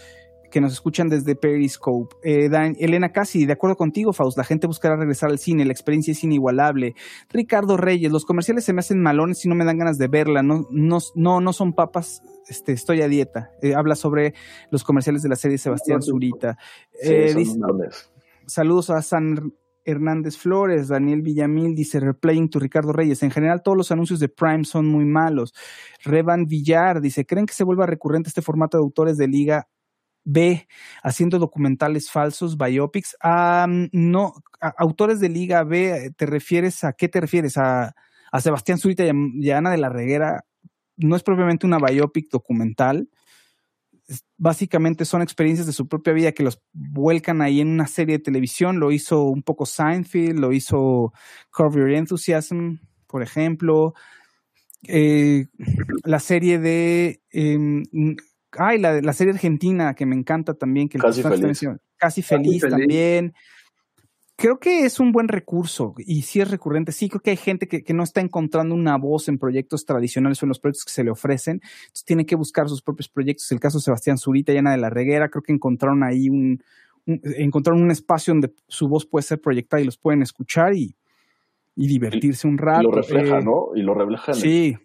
que nos escuchan desde Periscope. Eh, Elena Casi, de acuerdo contigo, Faust, la gente buscará regresar al cine, la experiencia es inigualable. Ricardo Reyes, los comerciales se me hacen malones y no me dan ganas de verla, no, no, no, no son papas, este, estoy a dieta. Eh, habla sobre los comerciales de la serie Sebastián Zurita. Eh, saludos a San Hernández Flores, Daniel Villamil dice replaying to Ricardo Reyes. En general, todos los anuncios de Prime son muy malos. Revan Villar dice: ¿Creen que se vuelva recurrente este formato de autores de liga B, haciendo documentales falsos, biopics. no, autores de Liga B, ¿te refieres a qué te refieres? A, Sebastián Zurita y a, Ana de la Reguera. No es propiamente una biopic documental. básicamente son experiencias de su propia vida que los vuelcan ahí en una serie de televisión. Lo hizo un poco Seinfeld, lo hizo Curb Your Enthusiasm, por ejemplo. Eh, la serie de em, ay, la, la serie argentina que me encanta también, que casi, feliz. casi feliz. también. Creo que es un buen recurso y sí es recurrente. Sí, creo que hay gente que, que, no está encontrando una voz en proyectos tradicionales o en los proyectos que se le ofrecen. Entonces tiene que buscar sus propios proyectos. El caso de Sebastián Zurita y Ana de la Reguera, creo que encontraron ahí un, encontraron un espacio donde su voz puede ser proyectada y los pueden escuchar y, y divertirse un rato. Y lo refleja, eh, ¿no? Y lo refleja. sí,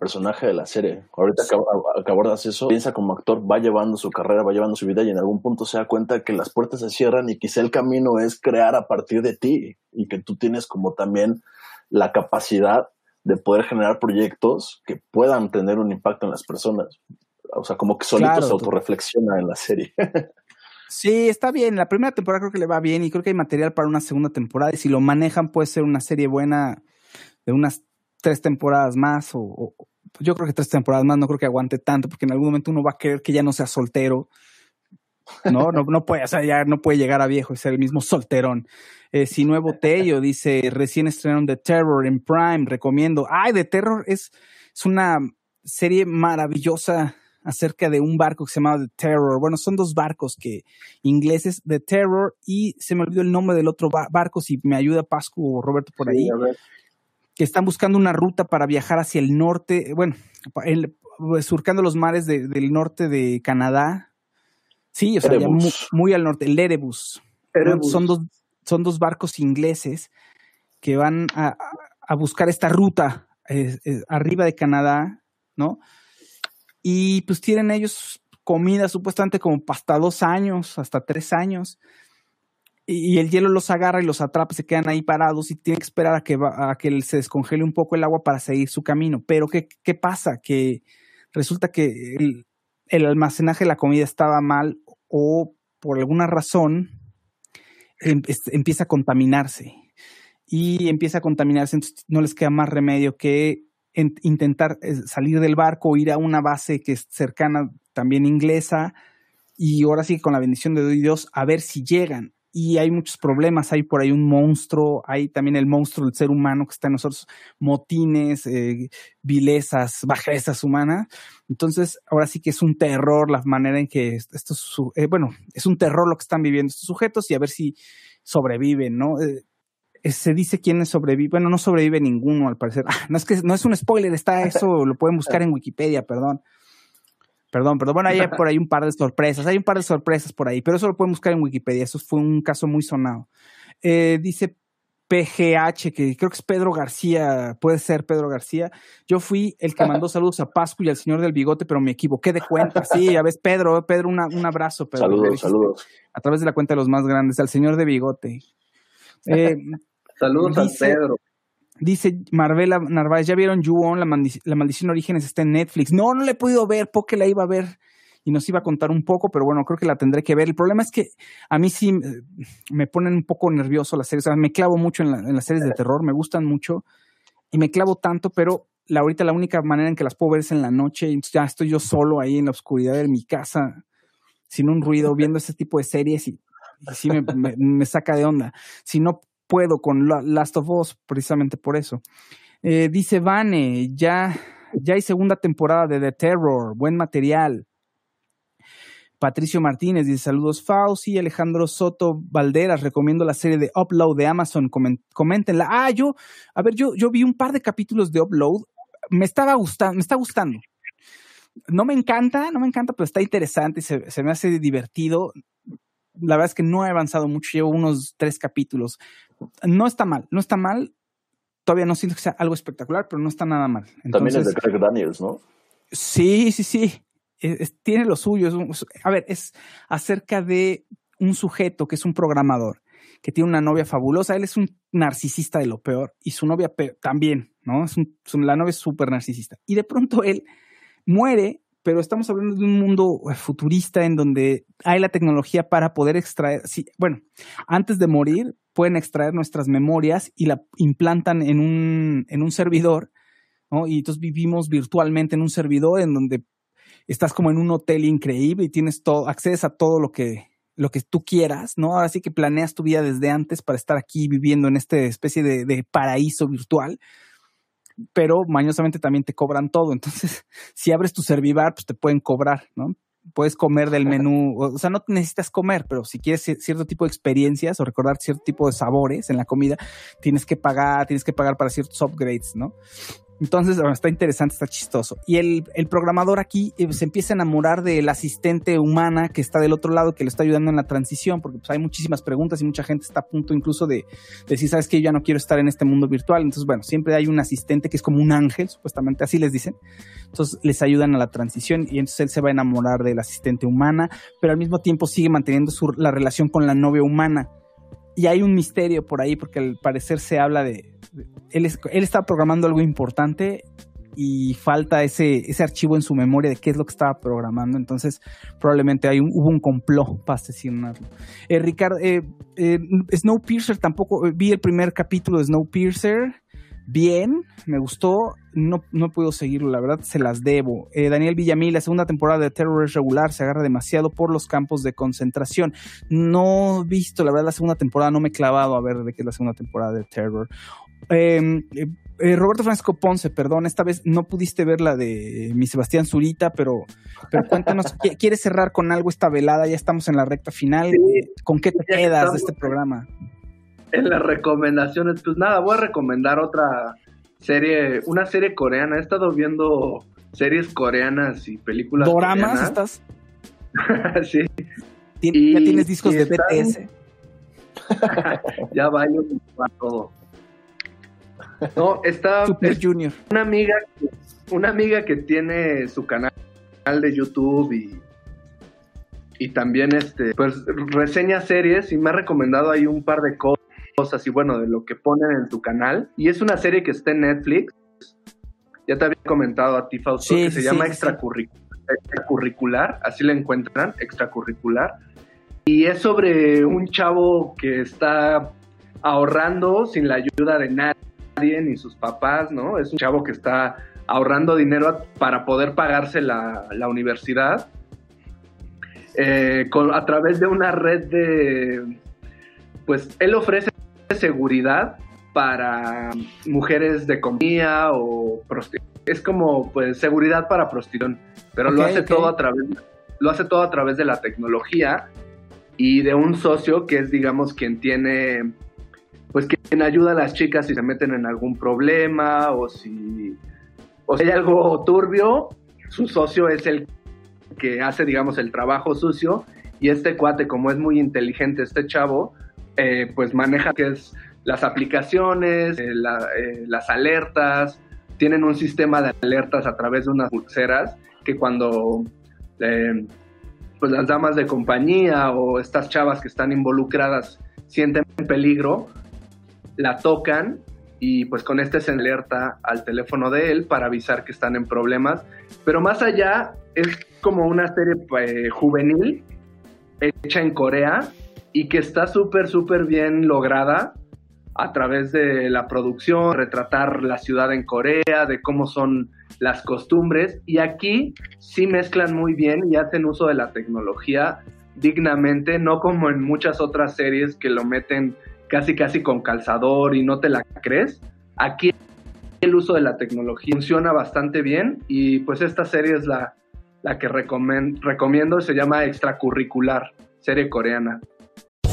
personaje de la serie. Ahorita que, abordas eso, piensa como actor, va llevando su carrera, va llevando su vida y en algún punto se da cuenta que las puertas se cierran y quizá el camino es crear a partir de ti y que tú tienes como también la capacidad de poder generar proyectos que puedan tener un impacto en las personas. O sea, como que solito se autorreflexiona en la serie. Sí, está bien. La primera temporada creo que le va bien y creo que hay material para una segunda temporada. Y si lo manejan, puede ser una serie buena de unas tres temporadas más o, yo creo que tres temporadas más, no creo que aguante tanto, porque en algún momento uno va a querer que ya no sea soltero. No, no, no puede, o sea, ya no puede llegar a viejo y ser el mismo solterón. Eh, si nuevo Tello dice, recién estrenaron The Terror en Prime, recomiendo. Ay, The Terror es, es una serie maravillosa acerca de un barco que se llama The Terror. Bueno, son dos barcos que ingleses, The Terror, y se me olvidó el nombre del otro barco, si me ayuda Pascu o Roberto por ahí que están buscando una ruta para viajar hacia el norte, bueno, el, surcando los mares del norte de Canadá. Sí, o sea, muy, al norte, el Erebus. Son, dos, son dos barcos ingleses que van a, buscar esta ruta arriba de Canadá, ¿no? Y pues tienen ellos comida supuestamente como hasta dos años, hasta tres años. Y, el hielo los agarra y los atrapa, se quedan ahí parados y tienen que esperar a que, a que se descongele un poco el agua para seguir su camino. Pero ¿qué, qué pasa? Que resulta que el, el almacenaje de la comida estaba mal o por alguna razón em, empieza a contaminarse. Y empieza a contaminarse, entonces no les queda más remedio que intentar eh, salir del barco, ir a una base que es cercana también inglesa, y ahora sí con la bendición de Dios a ver si llegan y hay muchos problemas, hay por ahí un monstruo, hay también el monstruo del ser humano que está en nosotros, motines, eh, vilezas, bajezas humanas. Entonces, ahora sí que es un terror la manera en que estos, eh, bueno, es un terror lo que están viviendo estos sujetos y a ver si sobreviven, ¿no? Eh, se dice quiénes sobreviven, bueno, no sobrevive ninguno al parecer. Ah, no es que no es un spoiler, está eso, lo pueden buscar en Wikipedia, perdón. Perdón, perdón. Bueno, hay por ahí un par de sorpresas. Hay un par de sorpresas por ahí, pero eso lo pueden buscar en Wikipedia. Eso fue un caso muy sonado. Eh, dice PGH, que creo que es Pedro García, puede ser Pedro García. Yo fui el que mandó saludos a Pascu y al señor del bigote, pero me equivoqué de cuenta. Sí, a ver, Pedro, Pedro, un abrazo. Pedro, saludos, saludos. A través de la cuenta de los más grandes, al señor de bigote. Eh, saludos a Pedro. Dice Marvela Narváez, ¿ya vieron You La, la Maldición Orígenes está en Netflix. No, no la he podido ver, porque la iba a ver y nos iba a contar un poco, pero bueno, creo que la tendré que ver. El problema es que a mí sí eh, me ponen un poco nervioso las series. O sea, me clavo mucho en, las series de terror, me gustan mucho y me clavo tanto, pero la, ahorita la única manera en que las puedo ver es en la noche. Y ya estoy yo solo ahí en la oscuridad de mi casa, sin un ruido, viendo ese tipo de series y, sí me, me, saca de onda. Si no puedo con Last of Us, precisamente por eso. Eh, dice Vane, ya, ya hay segunda temporada de The Terror, buen material. Patricio Martínez dice saludos Fauci, Alejandro Soto Valderas, recomiendo la serie de Upload de Amazon, coméntenla. Ah, yo, a ver, yo, yo vi un par de capítulos de Upload, me estaba gustando, me está gustando. No me encanta, no me encanta, pero está interesante, se, se me hace divertido la verdad es que no he avanzado mucho, llevo unos tres capítulos. No está mal, no está mal. Todavía no siento que sea algo espectacular, pero no está nada mal. También es de Craig Daniels, ¿no? Sí, sí, sí. tiene lo suyo. a ver, es acerca de un sujeto que es un programador, que tiene una novia fabulosa. Él es un narcisista de lo peor y su novia también, ¿no? Es la novia es súper narcisista. Y de pronto él muere pero estamos hablando de un mundo eh, futurista en donde hay la tecnología para poder extraer, sí, bueno, antes de morir pueden extraer nuestras memorias y la implantan en un, en un servidor, ¿no? Y entonces vivimos virtualmente en un servidor en donde estás como en un hotel increíble y tienes todo, accedes a todo lo que, lo que tú quieras, ¿no? Ahora sí que planeas tu vida desde antes para estar aquí viviendo en esta especie de, de paraíso virtual pero mañosamente también te cobran todo. Entonces, si abres tu Servivar, pues te pueden cobrar, ¿no? Puedes comer del menú, o sea, no necesitas comer, pero si quieres cierto tipo de experiencias o recordar cierto tipo de sabores en la comida, tienes que pagar, tienes que pagar para ciertos upgrades, ¿no? Entonces, bueno, está interesante, está chistoso. Y el, programador aquí eh, se empieza a enamorar del asistente humana que está del otro lado, que le está ayudando en la transición, porque pues, hay muchísimas preguntas y mucha gente está a punto incluso de, decir, sabes que yo ya no quiero estar en este mundo virtual. Entonces, bueno, siempre hay un asistente que es como un ángel, supuestamente así les dicen. Entonces, les ayudan a la transición y entonces él se va a enamorar del asistente humana, pero al mismo tiempo sigue manteniendo su, la relación con la novia humana y hay un misterio por ahí porque al parecer se habla de, él, él está programando algo importante y falta ese, ese archivo en su memoria de qué es lo que estaba programando. Entonces, probablemente hay un, hubo un complot para asesinarlo. Eh, Ricardo, eh, eh, Snowpiercer tampoco, eh, vi el primer capítulo de Snowpiercer bien, me gustó, no, no puedo seguirlo, la verdad se las debo. Eh, Daniel Villamil, la segunda temporada de Terror es regular, se agarra demasiado por los campos de concentración. No he visto, la verdad, la segunda temporada, no me he clavado a ver de qué es la segunda temporada de Terror. Em, eh, eh, Roberto Francisco Ponce, perdón, esta vez no pudiste ver la de mi Sebastián Zurita, pero, pero cuéntanos, ¿quieres cerrar con algo esta velada? Ya estamos en la recta final. ¿Con qué te quedas de este programa? En las recomendaciones, pues nada, voy a recomendar otra serie, una serie coreana. He estado viendo series coreanas y películas ¿Doramas estás? sí. ya tienes discos de BTS. ya bailo todo. No, está Super Junior. Una amiga, una amiga que tiene su canal de YouTube y, y también este, pues reseña series y me ha recomendado ahí un par de cosas y bueno, de lo que ponen en su canal. Y es una serie que está en Netflix. Ya te había comentado a ti, Fausto, que se llama extracurricular, así la encuentran, extracurricular. Y es sobre un chavo que está ahorrando sin la ayuda de nadie ni sus papás, ¿no? Es un chavo que está ahorrando dinero para poder pagarse la, universidad eh, a través de una red de, pues él ofrece seguridad para mujeres de comida o es como pues seguridad para prostitución, pero lo hace todo a través lo hace todo a través de la tecnología y de un socio que es digamos quien tiene pues quien ayuda a las chicas si se meten en algún problema o si, o si hay algo turbio, su socio es el que hace, digamos, el trabajo sucio y este cuate, como es muy inteligente, este chavo, eh, pues maneja que es las aplicaciones, eh, eh, las alertas, tienen un sistema de alertas a través de unas pulseras que cuando pues las damas de compañía o estas chavas que están involucradas sienten peligro, la tocan y pues con este se alerta al teléfono de él para avisar que están en problemas. Pero más allá es como una serie juvenil hecha en Corea y que está súper, súper bien lograda a través de la producción, retratar la ciudad en Corea, de cómo son las costumbres. Y aquí sí mezclan muy bien y hacen uso de la tecnología dignamente, no como en muchas otras series que lo meten casi casi con calzador y no te la crees. Aquí el uso de la tecnología funciona bastante bien y pues esta serie es la, la que recomiendo, se llama Extracurricular, serie coreana.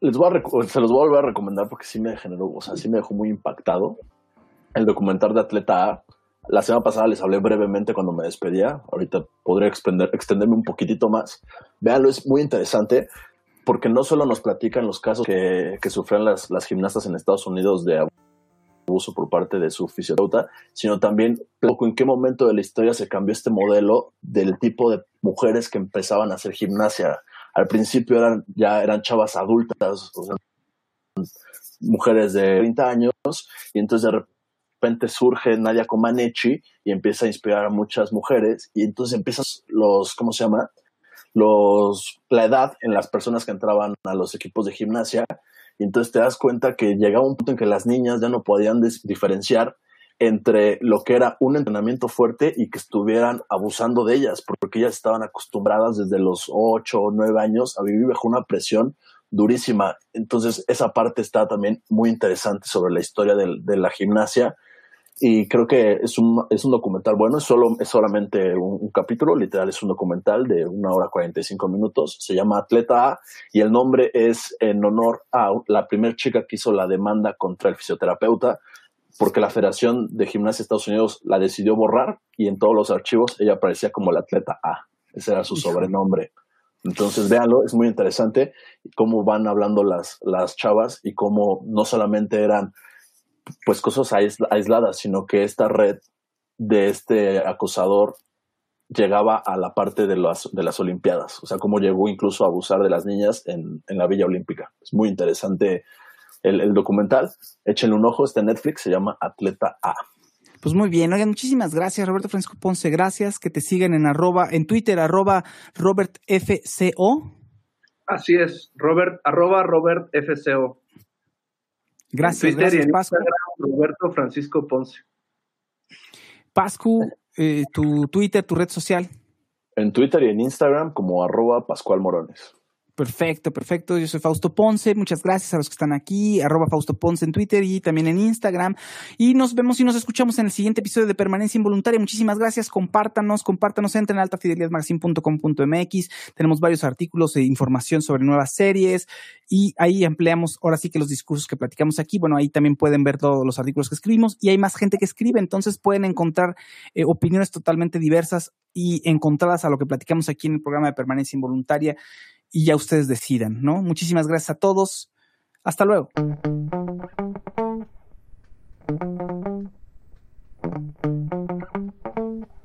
les voy a se los voy a volver a recomendar porque sí me generó, o sea, sí me dejó muy impactado. El documental de Atleta A. La semana pasada les hablé brevemente cuando me despedía. Ahorita podría extenderme un poquitito más. Véanlo, es muy interesante porque no solo nos platican los casos que, que sufren las, las gimnastas en Estados Unidos de abuso por parte de su fisioterapeuta, sino también poco en qué momento de la historia se cambió este modelo del tipo de mujeres que empezaban a hacer gimnasia al principio eran, ya eran chavas adultas, mujeres de 30 años, y entonces de repente surge Nadia Comaneci y empieza a inspirar a muchas mujeres, y entonces empiezan los, ¿cómo se llama? Los, la edad en las personas que entraban a los equipos de gimnasia, y entonces te das cuenta que llegaba un punto en que las niñas ya no podían diferenciar entre lo que era un entrenamiento fuerte y que estuvieran abusando de ellas, porque ellas estaban acostumbradas desde los 8 o 9 años a vivir bajo una presión durísima. Entonces, esa parte está también muy interesante sobre la historia de, la gimnasia. Y creo que es un, es un documental bueno, es, solo, es solamente un, capítulo, literal, es un documental de una hora 45 minutos. Se llama Atleta A y el nombre es en honor a la primera chica que hizo la demanda contra el fisioterapeuta porque la Federación de Gimnasia de Estados Unidos la decidió borrar y en todos los archivos ella aparecía como la atleta A. Ese era su sobrenombre. Entonces, véanlo, es muy interesante cómo van hablando las, las chavas y cómo no solamente eran pues cosas aisladas, sino que esta red de este acosador llegaba a la parte de las, de las Olimpiadas, o sea, cómo llegó incluso a abusar de las niñas en, en la Villa Olímpica. Es muy interesante el, documental. Échenle un ojo, está en Netflix, se llama Atleta A. Pues muy bien, oigan, muchísimas gracias, Roberto Francisco Ponce, gracias, que te siguen en arroba, en Twitter, arroba RobertFCO. Así es, Robert, arroba RobertFCO. Gracias, en Twitter gracias, y en Pascu. Instagram, Roberto Francisco Ponce. Pascu, eh, tu Twitter, tu red social. En Twitter y en Instagram como arroba Pascual Morones. Perfecto, perfecto. Yo soy Fausto Ponce. Muchas gracias a los que están aquí. Arroba Fausto Ponce en Twitter y también en Instagram. Y nos vemos y nos escuchamos en el siguiente episodio de Permanencia Involuntaria. Muchísimas gracias. Compártanos, compártanos. Entren a altafidelidadmagazine.com.mx. Tenemos varios artículos e información sobre nuevas series y ahí empleamos ahora sí que los discursos que platicamos aquí. Bueno, ahí también pueden ver todos los artículos que escribimos y hay más gente que escribe. Entonces pueden encontrar eh, opiniones totalmente diversas y encontradas a lo que platicamos aquí en el programa de Permanencia Involuntaria y ya ustedes decidan, ¿no? Muchísimas gracias a todos. Hasta luego.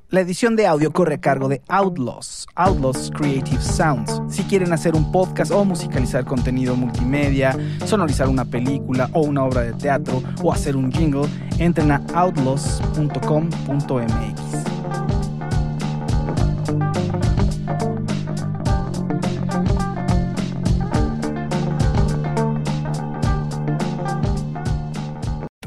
La edición de audio corre a cargo de Outlaws, Outlaws Creative Sounds. Si quieren hacer un podcast o musicalizar contenido multimedia, sonorizar una película o una obra de teatro o hacer un jingle, entren a outlaws.com.mx.